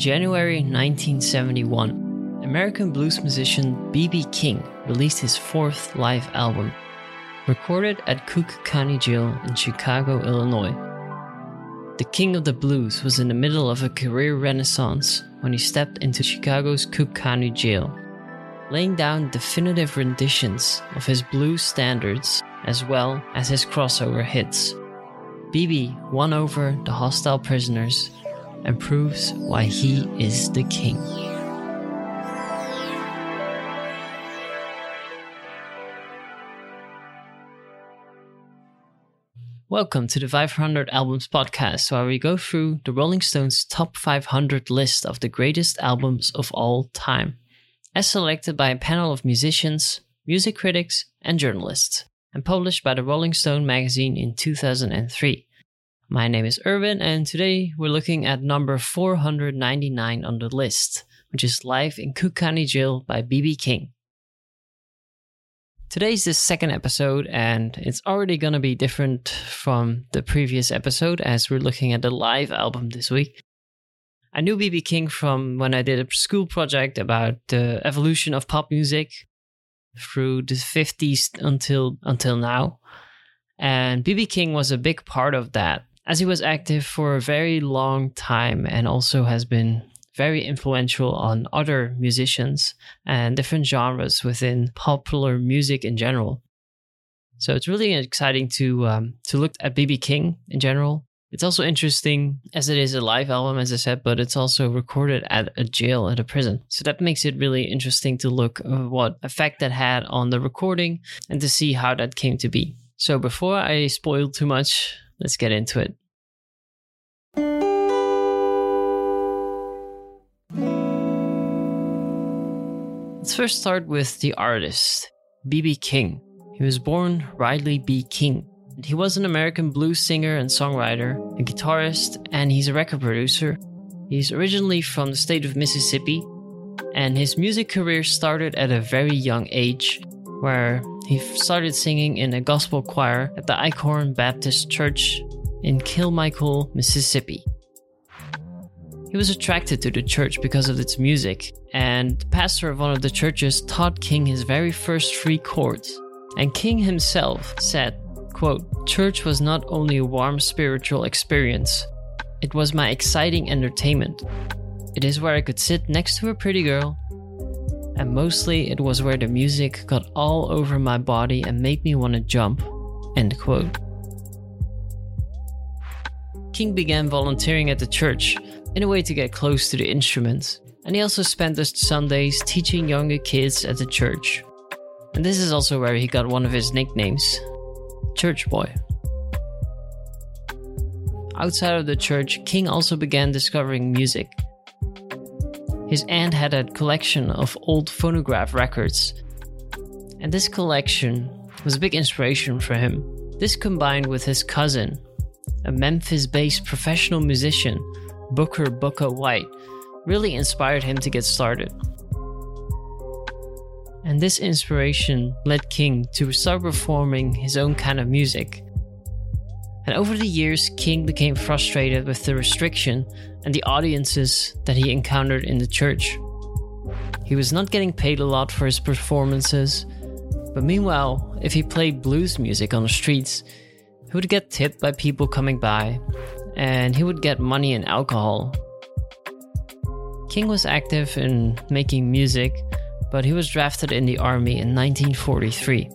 January 1971, American blues musician B.B. King released his fourth live album, recorded at Cook County Jail in Chicago, Illinois. The King of the Blues was in the middle of a career renaissance when he stepped into Chicago's Cook County Jail, laying down definitive renditions of his blues standards as well as his crossover hits. BB won over the hostile prisoners and proves why he is the king. Welcome to the 500 Albums podcast, where we go through the Rolling Stones top 500 list of the greatest albums of all time, as selected by a panel of musicians, music critics, and journalists, and published by the Rolling Stone magazine in 2003. My name is Erwin, and today we're looking at number 499 on the list, which is Live in Cook County Jail by B.B. King. Today's the second episode, and it's already going to be different from the previous episode as we're looking at the live album this week. I knew BB King from when I did a school project about the evolution of pop music through the 50s until until now. And BB King was a big part of that as he was active for a very long time and also has been very influential on other musicians and different genres within popular music in general. So it's really exciting to um, to look at BB King in general. It's also interesting as it is a live album, as I said, but it's also recorded at a jail at a prison. So that makes it really interesting to look at what effect that had on the recording and to see how that came to be. So before I spoil too much, let's get into it. Let's first start with the artist, B.B. King. He was born Riley B. King. And He was an American blues singer and songwriter, a guitarist, and he's a record producer. He's originally from the state of Mississippi, and his music career started at a very young age, where he started singing in a gospel choir at the Elkhorn Baptist Church in Kilmichael, Mississippi. He was attracted to the church because of its music, and the pastor of one of the churches taught King his very first three chords. And King himself said, quote, Church was not only a warm spiritual experience, it was my exciting entertainment. It is where I could sit next to a pretty girl, and mostly it was where the music got all over my body and made me want to jump. End quote. King began volunteering at the church in a way to get close to the instruments. And he also spent his Sundays teaching younger kids at the church. And this is also where he got one of his nicknames Church Boy. Outside of the church, King also began discovering music. His aunt had a collection of old phonograph records, and this collection was a big inspiration for him. This combined with his cousin, a Memphis based professional musician Booker Bukka White, really inspired him to get started. And this inspiration led King to start performing his own kind of music. And over the years, King became frustrated with the restriction and the audiences that he encountered in the church. He was not getting paid a lot for his performances, but meanwhile, if he played blues music on the streets, he would get tipped by people coming by and he would get money and alcohol. King was active in making music, but he was drafted in the army in 1943.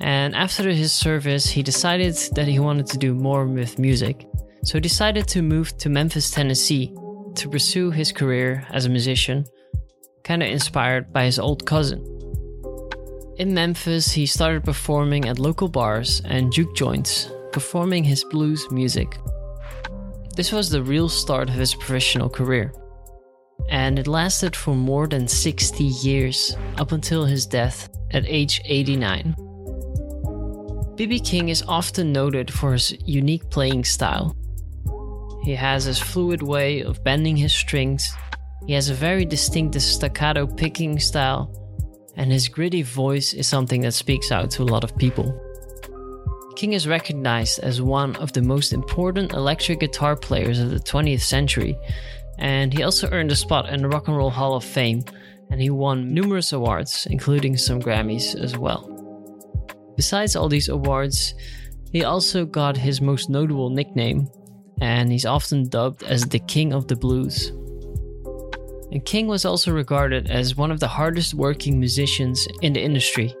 And after his service, he decided that he wanted to do more with music. So he decided to move to Memphis, Tennessee to pursue his career as a musician, kind of inspired by his old cousin. In Memphis, he started performing at local bars and juke joints, performing his blues music. This was the real start of his professional career. And it lasted for more than 60 years, up until his death at age 89. BB King is often noted for his unique playing style. He has his fluid way of bending his strings, he has a very distinctive staccato picking style, and his gritty voice is something that speaks out to a lot of people. King is recognized as one of the most important electric guitar players of the 20th century and he also earned a spot in the Rock and Roll Hall of Fame, and he won numerous awards, including some Grammys as well. Besides all these awards, he also got his most notable nickname, and he's often dubbed as the King of the Blues. And King was also regarded as one of the hardest working musicians in the industry.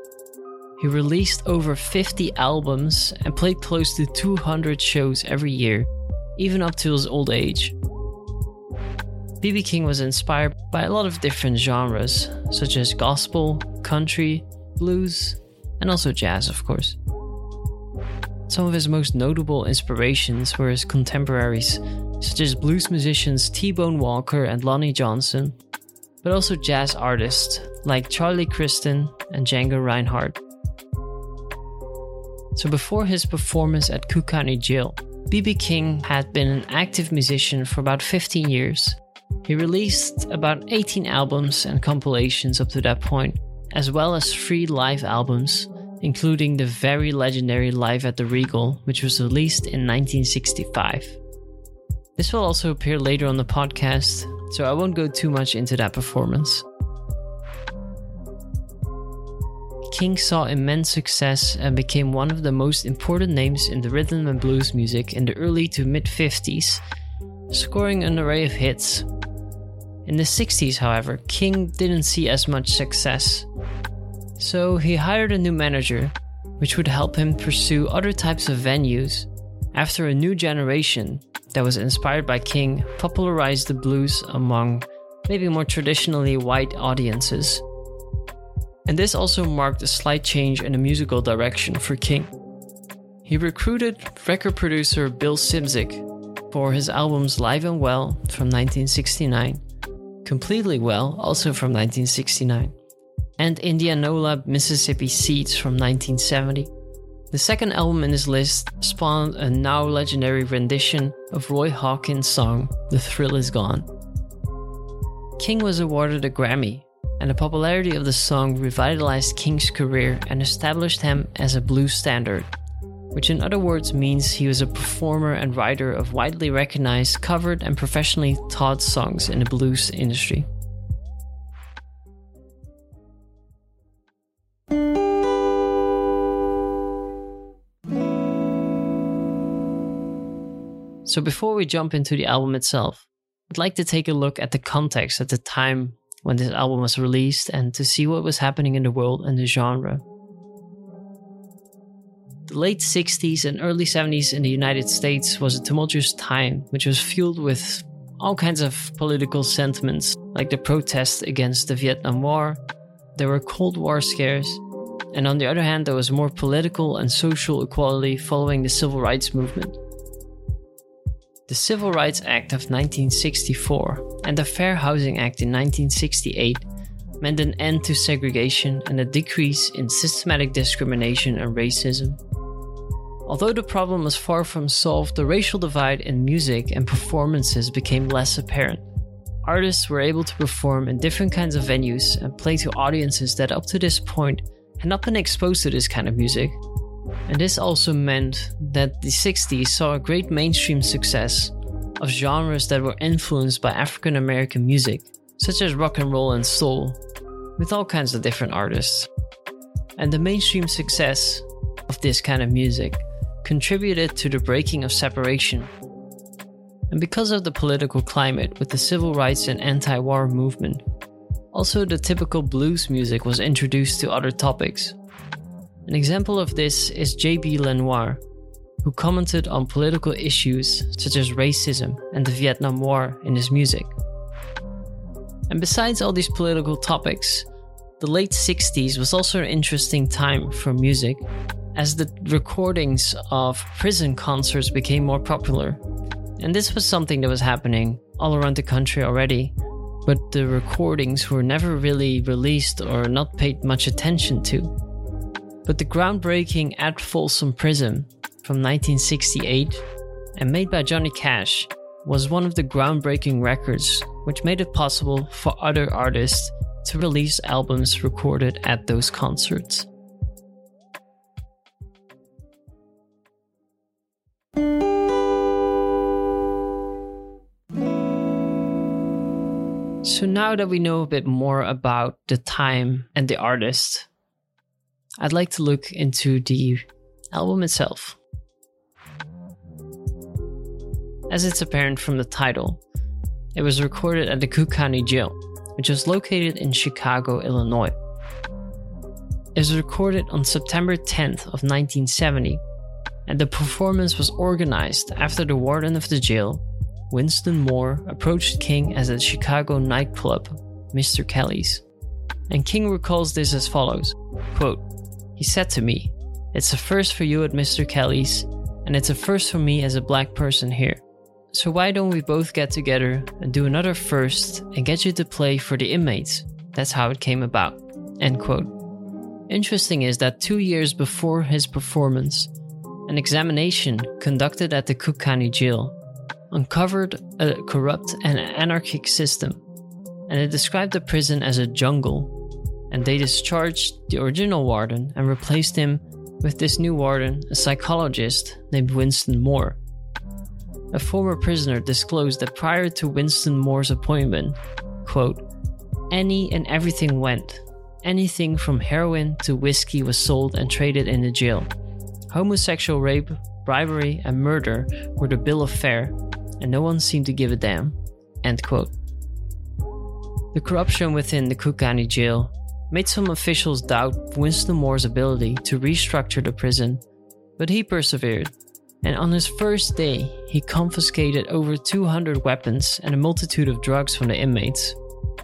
He released over 50 albums and played close to 200 shows every year, even up to his old age. BB King was inspired by a lot of different genres, such as gospel, country, blues, and also jazz, of course. Some of his most notable inspirations were his contemporaries, such as blues musicians T Bone Walker and Lonnie Johnson, but also jazz artists like Charlie Christian and Django Reinhardt. So, before his performance at Cook County Jail, BB King had been an active musician for about 15 years he released about 18 albums and compilations up to that point, as well as three live albums, including the very legendary Live at the Regal, which was released in 1965. This will also appear later on the podcast, so I won't go too much into that performance. King saw immense success and became one of the most important names in the rhythm and blues music in the early to mid 50s, scoring an array of hits, in the 60s, however, King didn't see as much success. So he hired a new manager, which would help him pursue other types of venues after a new generation that was inspired by King popularized the blues among maybe more traditionally white audiences. And this also marked a slight change in the musical direction for King. He recruited record producer Bill Szymczyk for his albums Live and Well from 1969 Completely Well, also from 1969, and Indianola, Mississippi Seeds from 1970. The second album in this list spawned a now legendary rendition of Roy Hawkins' song, The Thrill Is Gone. King was awarded a Grammy, and the popularity of the song revitalized King's career and established him as a blues standard which in other words means he was a performer and writer of widely recognized, covered, and professionally taught songs in the blues industry. So, before we jump into the album itself, I'd like to take a look at the context at the time when this album was released and to see what was happening in the world and the genre. The late 60s and early 70s in the United States was a tumultuous time, which was fueled with all kinds of political sentiments, like the protests against the Vietnam War. There were Cold War scares, and on the other hand, there was more political and social equality following the Civil Rights Movement. The Civil Rights Act of 1964 and the Fair Housing Act in 1968 meant an end to segregation and a decrease in systematic discrimination and racism. Although the problem was far from solved, the racial divide in music and performances became less apparent. Artists were able to perform in different kinds of venues and play to audiences that up to this point had not been exposed to this kind of music. And this also meant that the 60s saw a great mainstream success of genres that were influenced by African American music, such as rock and roll and soul, with all kinds of different artists. And the mainstream success of this kind of music contributed to the breaking of separation. And because of the political climate with the civil rights and anti war movement, also the typical blues music was introduced to other topics. An example of this is J.B. Lenoir, who commented on political issues such as racism and the Vietnam War in his music. And besides all these political topics, the late 60s was also an interesting time for music as the recordings of prison concerts became more popular. And this was something that was happening all around the country already, but the recordings were never really released or not paid much attention to. But the groundbreaking At Folsom Prison from 1968 and made by Johnny Cash was one of the groundbreaking records which made it possible for other artists to release albums recorded at those concerts. So now that we know a bit more about the time and the artist, I'd like to look into the album itself. As it's apparent from the title, it was recorded at the Cook County Jail, which was located in Chicago, Illinois. It was recorded on September 10th of 1970, and the performance was organized after the warden of the jail, Winston Moore, approached King as a Chicago nightclub, Mr. Kelly's. And King recalls this as follows quote, He said to me, It's a first for you at Mr. Kelly's, and it's a first for me as a black person here. So why don't we both get together and do another first and get you to play for the inmates? That's how it came about. End quote. Interesting is that two years before his performance, an examination conducted at the Cook County Jail uncovered a corrupt and anarchic system, and it described the prison as a jungle. And they discharged the original warden and replaced him with this new warden, a psychologist named Winston Moore. A former prisoner disclosed that prior to Winston Moore's appointment, quote, any and everything went. Anything from heroin to whiskey was sold and traded in the jail. Homosexual rape, bribery, and murder were the bill of fare, and no one seemed to give a damn. End quote. The corruption within the Cook County Jail made some officials doubt Winston Moore's ability to restructure the prison, but he persevered and on his first day, he confiscated over 200 weapons and a multitude of drugs from the inmates.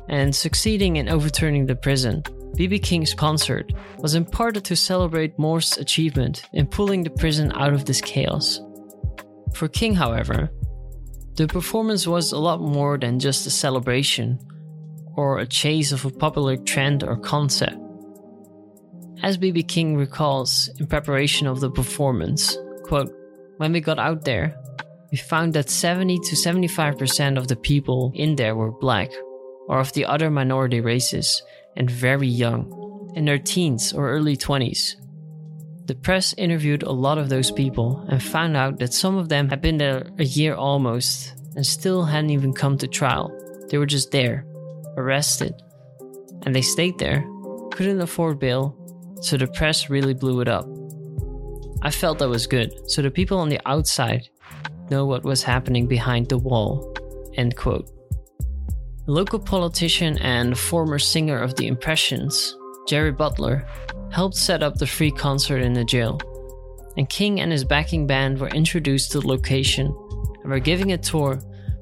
And succeeding in overturning the prison, BB King's concert was imparted to celebrate Moore's achievement in pulling the prison out of this chaos. For King, however, the performance was a lot more than just a celebration or a chase of a popular trend or concept. As BB King recalls in preparation of the performance, quote, when we got out there, we found that 70 to 75% of the people in there were black or of the other minority races and very young, in their teens or early 20s. The press interviewed a lot of those people and found out that some of them had been there a year almost and still hadn't even come to trial. They were just there, arrested. And they stayed there, couldn't afford bail, so the press really blew it up. I felt that was good, so the people on the outside know what was happening behind the wall. End quote. Local politician and former singer of the Impressions, Jerry Butler, helped set up the free concert in the jail. And King and his backing band were introduced to the location and were giving a tour,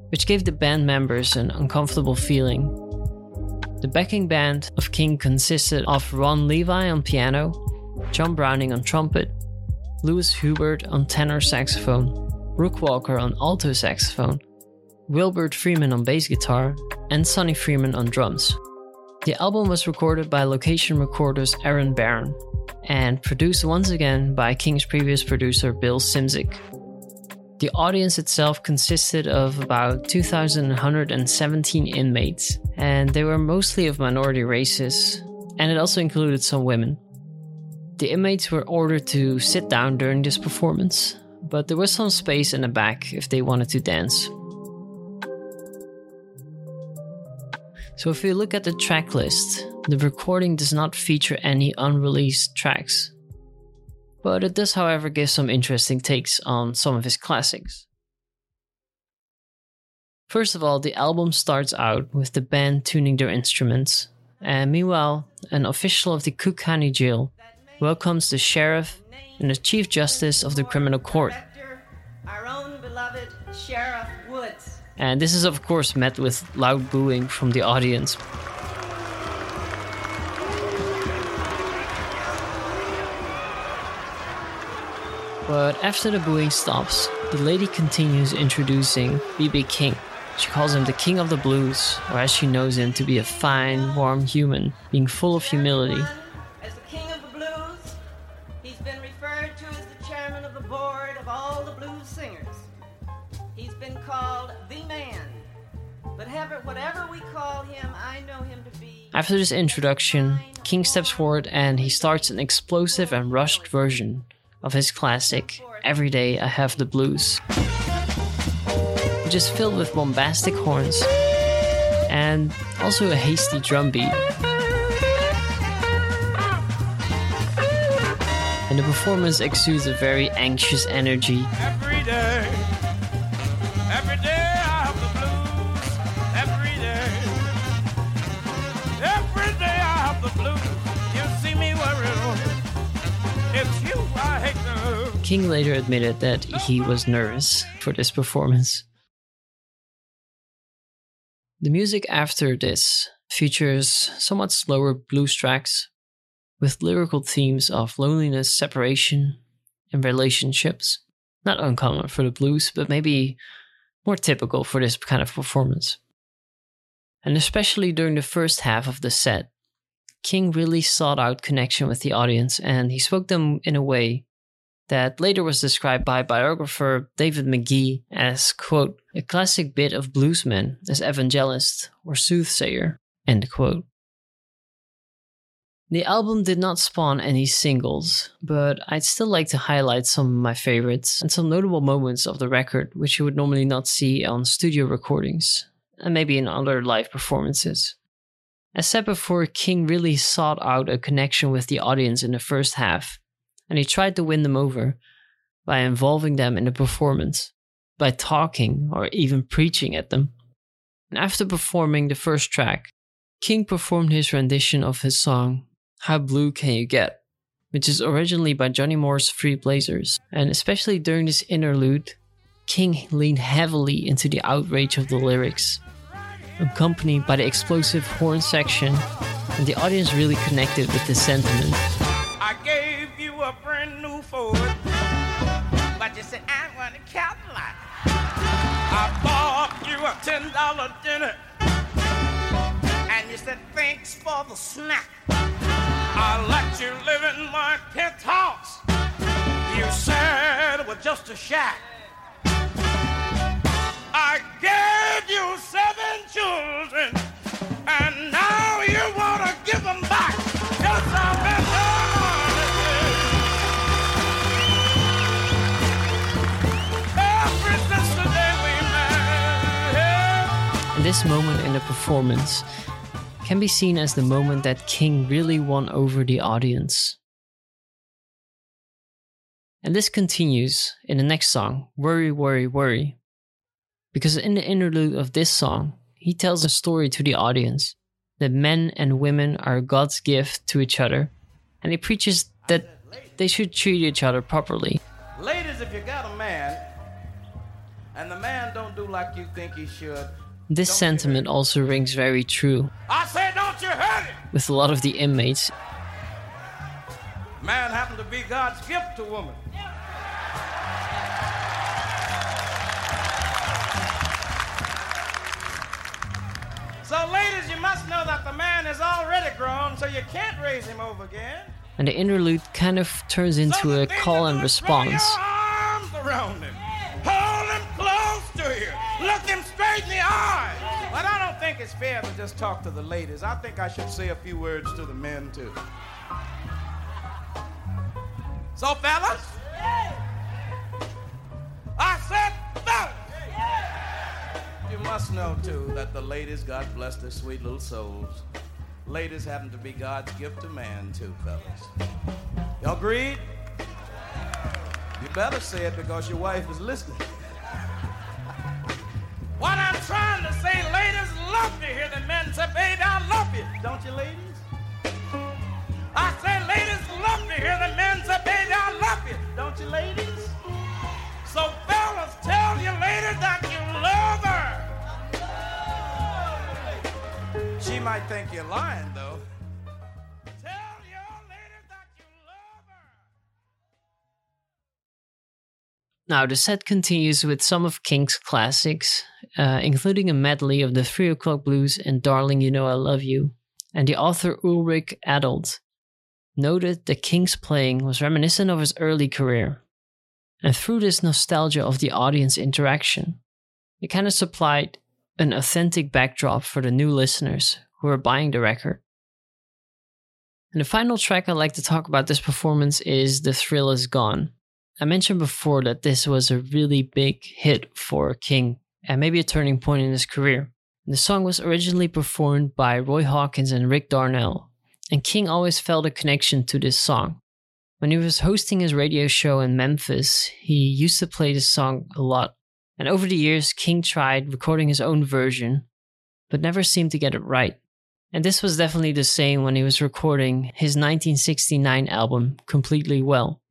which gave the band members an uncomfortable feeling. The backing band of King consisted of Ron Levy on piano, John Browning on trumpet, Louis Hubert on tenor saxophone, Booker Walker on alto saxophone, Wilbert Freeman on bass guitar, and Sonny Freeman on drums. The album was recorded by location recorders Aaron Barron and produced once again by King's previous producer Bill Szymczyk. The audience itself consisted of about 2,117 inmates, and they were mostly of minority races, and it also included some women. The inmates were ordered to sit down during this performance, but there was some space in the back if they wanted to dance. So, if we look at the track list, the recording does not feature any unreleased tracks. But it does, however, give some interesting takes on some of his classics. First of all, the album starts out with the band tuning their instruments, and meanwhile, an official of the Cook County Jail welcomes the sheriff and the chief justice of the criminal court. And this is, of course, met with loud booing from the audience. But after the booing stops, the lady continues introducing B.B. King. She calls him the king of the blues, or as she knows him to be a fine, warm human, being full of humility he's been referred to as the chairman of the board of all the blues singers he's been called the man but whatever we call him i know him to be After this introduction, King steps forward and he starts an explosive and rushed version of his classic Every Day I Have the Blues, which is filled with bombastic horns, and also a hasty drum beat. And the performance exudes a very anxious energy. Every King later admitted that he was nervous for this performance. The music after this features somewhat slower blues tracks with lyrical themes of loneliness, separation, and relationships. Not uncommon for the blues, but maybe more typical for this kind of performance. And especially during the first half of the set, King really sought out connection with the audience and he spoke them in a way that later was described by biographer David McGee as, quote, a classic bit of bluesman as evangelist or soothsayer, end quote. The album did not spawn any singles, but I'd still like to highlight some of my favorites and some notable moments of the record which you would normally not see on studio recordings, and maybe in other live performances. As said before, King really sought out a connection with the audience in the first half, and he tried to win them over by involving them in the performance, by talking or even preaching at them. And after performing the first track, King performed his rendition of his song, How Blue Can You Get, which is originally by Johnny Moore's Three Blazers. And especially during this interlude, King leaned heavily into the outrage of the lyrics, accompanied by the explosive horn section, and the audience really connected with the sentiment. A brand new Ford, but you said I want a Cadillac. I bought you a ten dollar dinner, and you said thanks for the snack. I let you live in my penthouse. You said it was just a shack. I gave this moment in the performance can be seen as the moment that King really won over the audience. And this continues in the next song, Worry, Worry, Worry. Because in the interlude of this song, he tells a story to the audience that men and women are God's gift to each other, and he preaches that they should treat each other properly. Ladies, if you got a man, and the man don't do like you think he should, This sentiment also rings very true I say, don't you hurt it. with a lot of the inmates Man happened to be God's gift to woman. So, ladies, you must know that the man is already grown, so you can't raise him over again. and the interlude kind of turns into the a call and do is throw response. Think it's fair to just talk to the ladies. I think I should say a few words to the men, too. So, fellas, I said, fellas, you must know, too, that the ladies, God bless their sweet little souls, ladies happen to be God's gift to man, too, fellas. Y'all agreed? You better say it because your wife is listening. Don't you, ladies? I say, ladies love to hear the men say, baby, I love you. Don't you, ladies? So, fellas, tell your lady that you love her. She might think you're lying, though. Now, the set continues with some of King's classics, uh, including a medley of the Three O'Clock Blues and Darling You Know I Love You. And the author Ulrich Adelt noted that King's playing was reminiscent of his early career. And through this nostalgia of the audience interaction, it kind of supplied an authentic backdrop for the new listeners who were buying the record. And the final track I'd like to talk about this performance is The Thrill Is Gone. I mentioned before that this was a really big hit for King and maybe a turning point in his career. The song was originally performed by Roy Hawkins and Rick Darnell, and King always felt a connection to this song. When he was hosting his radio show in Memphis, he used to play this song a lot. And over the years, King tried recording his own version, but never seemed to get it right. And this was definitely the same when he was recording his 1969 album, Completely Well.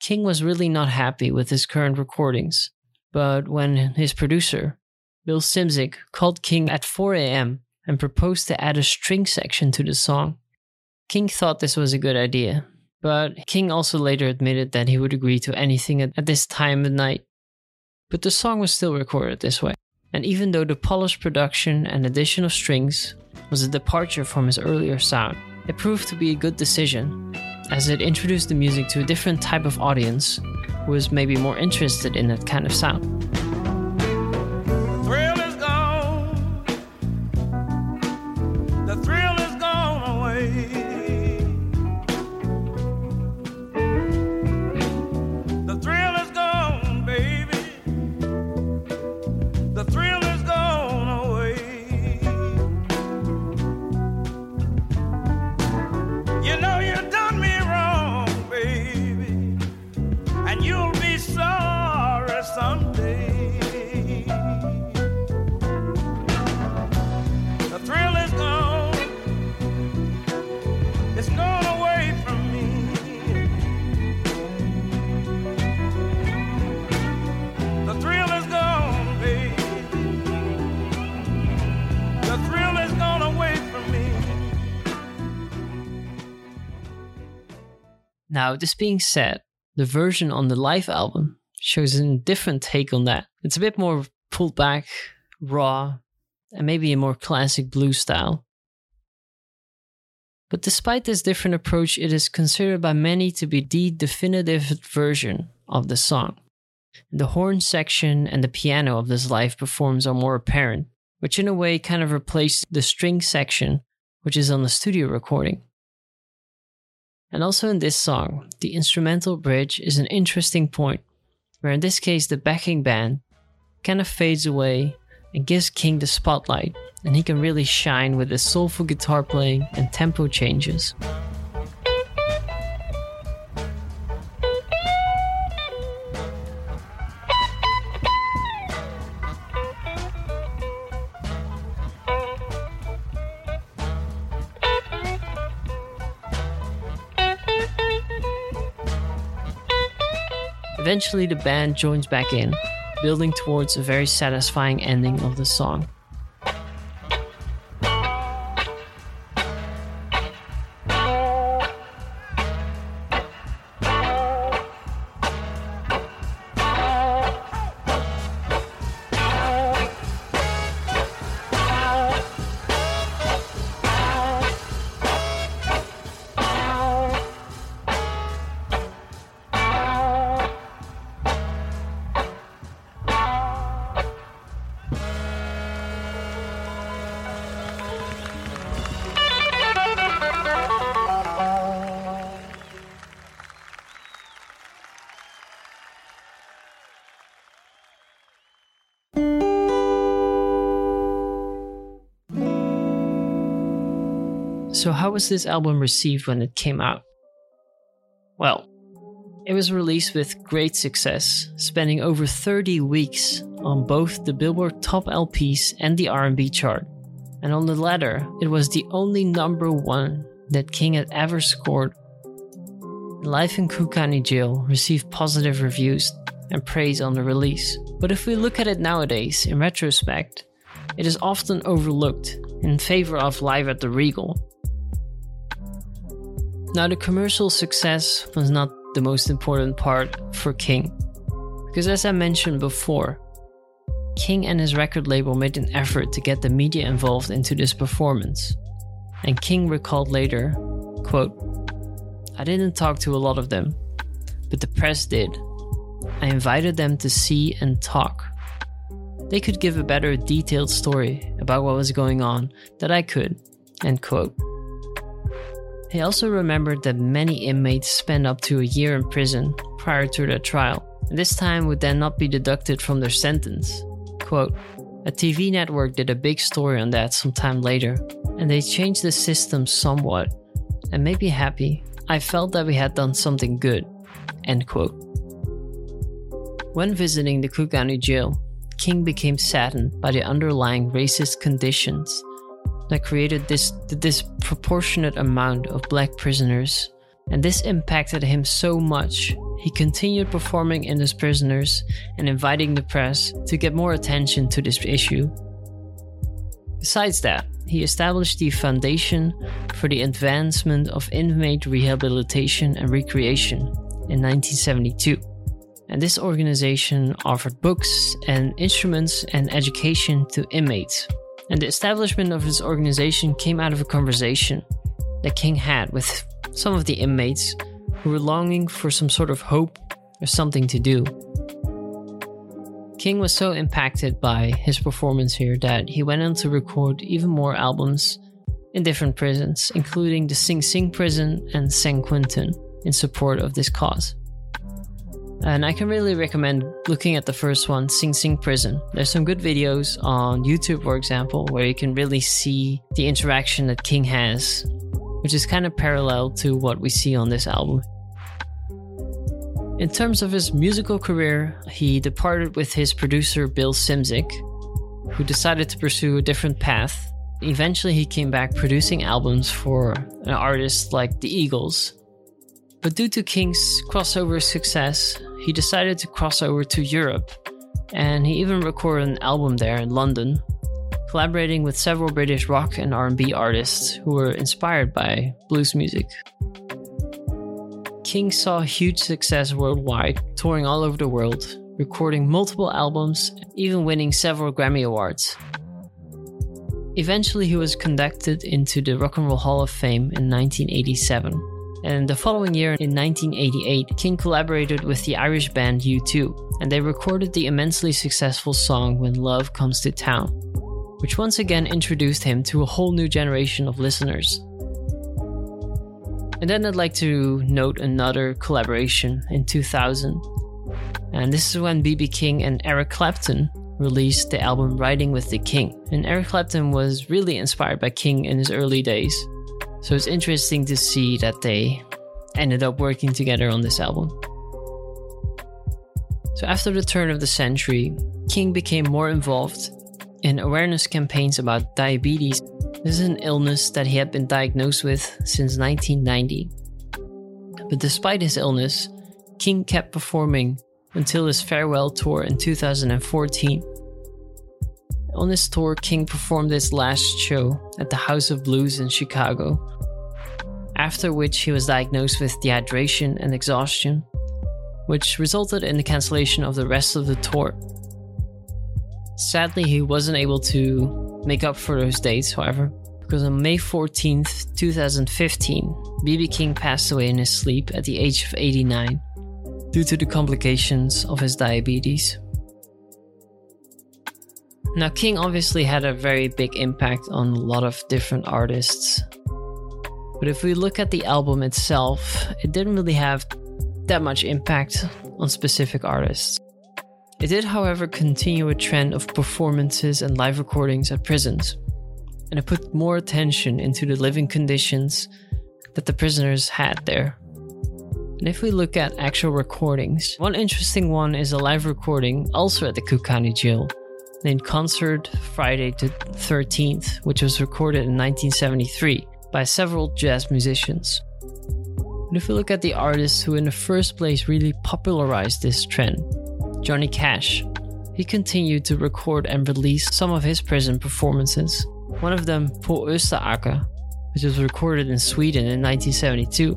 King was really not happy with his current recordings, but when his producer, Bill Szymczyk called King at 4 a.m. and proposed to add a string section to the song. King thought this was a good idea, but King also later admitted that he would agree to anything at, this time of night. But the song was still recorded this way, and even though the polished production and addition of strings was a departure from his earlier sound, it proved to be a good decision, as it introduced the music to a different type of audience who was maybe more interested in that kind of sound. Now, this being said, the version on the live album shows a different take on that. It's a bit more pulled back, raw, and maybe a more classic blues style. But despite this different approach, it is considered by many to be the definitive version of the song. The horn section and the piano of this live performance are more apparent, which in a way kind of replaced the string section, which is on the studio recording. And also in this song, the instrumental bridge is an interesting point, where in this case the backing band kind of fades away and gives King the spotlight, and he can really shine with his soulful guitar playing and tempo changes. Eventually, the band joins back in, building towards a very satisfying ending of the song. So, how was this album received when it came out? Well, it was released with great success, spending over 30 weeks on both the Billboard Top LPs and the R&B chart. And on the latter, it was the only number 1 that King had ever scored. Life in County Jail received positive reviews and praise on the release. But if we look at it nowadays, in retrospect, it is often overlooked in favor of Live at the Regal, now, the commercial success was not the most important part for King. Because, as I mentioned before, King and his record label made an effort to get the media involved into this performance. And King recalled later, quote, I didn't talk to a lot of them, but the press did. I invited them to see and talk. They could give a better detailed story about what was going on that I could. End quote. He also remembered that many inmates spend up to a year in prison prior to their trial, and this time would then not be deducted from their sentence. Quote, A TV network did a big story on that sometime later, and they changed the system somewhat and made me happy. I felt that we had done something good. End quote. When visiting the Cook County jail, King became saddened by the underlying racist conditions that created this disproportionate amount of black prisoners, and this impacted him so much. He continued performing in his prisoners and inviting the press to get more attention to this issue. Besides that, he established the Foundation for the Advancement of Inmate Rehabilitation and Recreation in 1972. And this organization offered books and instruments and education to inmates. And the establishment of this organization came out of a conversation that King had with some of the inmates who were longing for some sort of hope or something to do. King was so impacted by his performance here that he went on to record even more albums in different prisons, including the Sing Sing prison and San Quentin, in support of this cause. And I can really recommend looking at the first one, Sing Sing Prison. There's some good videos on YouTube, for example, where you can really see the interaction that King has, which is kind of parallel to what we see on this album. In terms of his musical career, he departed with his producer Bill Szymczyk, who decided to pursue a different path. Eventually, he came back producing albums for an artist like the Eagles. But due to King's crossover success, he decided to cross over to Europe, and he even recorded an album there in London, collaborating with several British rock and R&B artists who were inspired by blues music. King saw huge success worldwide, touring all over the world, recording multiple albums, even winning several Grammy Awards. Eventually, he was conducted into the Rock and Roll Hall of Fame in 1987. And the following year, in 1988, King collaborated with the Irish band U2, and they recorded the immensely successful song When Love Comes to Town, which once again introduced him to a whole new generation of listeners. And then I'd like to note another collaboration in 2000. And this is when BB King and Eric Clapton released the album Riding with the King. And Eric Clapton was really inspired by King in his early days. So it's interesting to see that they ended up working together on this album. So after the turn of the century, King became more involved in awareness campaigns about diabetes this is an illness that he had been diagnosed with since 1990. But despite his illness, King kept performing until his farewell tour in 2014. On this tour, King performed his last show at the House of Blues in Chicago, after which he was diagnosed with dehydration and exhaustion, which resulted in the cancellation of the rest of the tour. Sadly, he wasn't able to make up for those dates, however, because on May 14th, 2015, BB King passed away in his sleep at the age of 89 due to the complications of his diabetes. Now, King obviously had a very big impact on a lot of different artists. But if we look at the album itself, it didn't really have that much impact on specific artists. It did, however, continue a trend of performances and live recordings at prisons, and it put more attention into the living conditions that the prisoners had there. And if we look at actual recordings, one interesting one is a live recording also at the Cook County jail named Concert Friday the 13th, which was recorded in 1973 by several jazz musicians. If we look at the artists who in the first place really popularized this trend, Johnny Cash. He continued to record and release some of his prison performances. One of them, På Österaker, which was recorded in Sweden in 1972,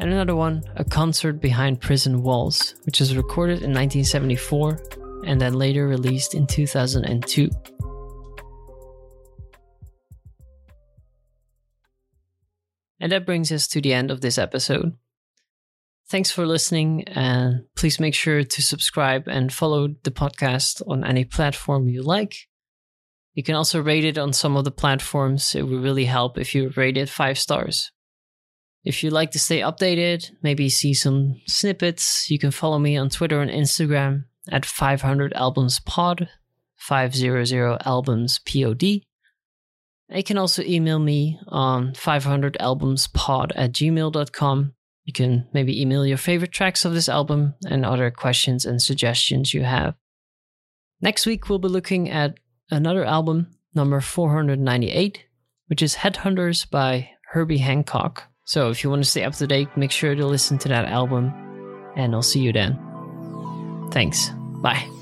and another one, A Concert Behind Prison Walls, which was recorded in 1974 and then later released in 2002. And that brings us to the end of this episode. Thanks for listening, and please make sure to subscribe and follow the podcast on any platform you like. You can also rate it on some of the platforms. It would really help if you rate it five stars. If you'd like to stay updated, maybe see some snippets, you can follow me on Twitter and Instagram at 500 Albums Pod. 500 albums pod. You can also email me on 500albumspod at gmail.com. You can maybe email your favorite tracks of this album and other questions and suggestions you have. Next week, we'll be looking at another album, number 498, which is Headhunters by Herbie Hancock. So if you want to stay up to date, make sure to listen to that album, and I'll see you then. Thanks. 来。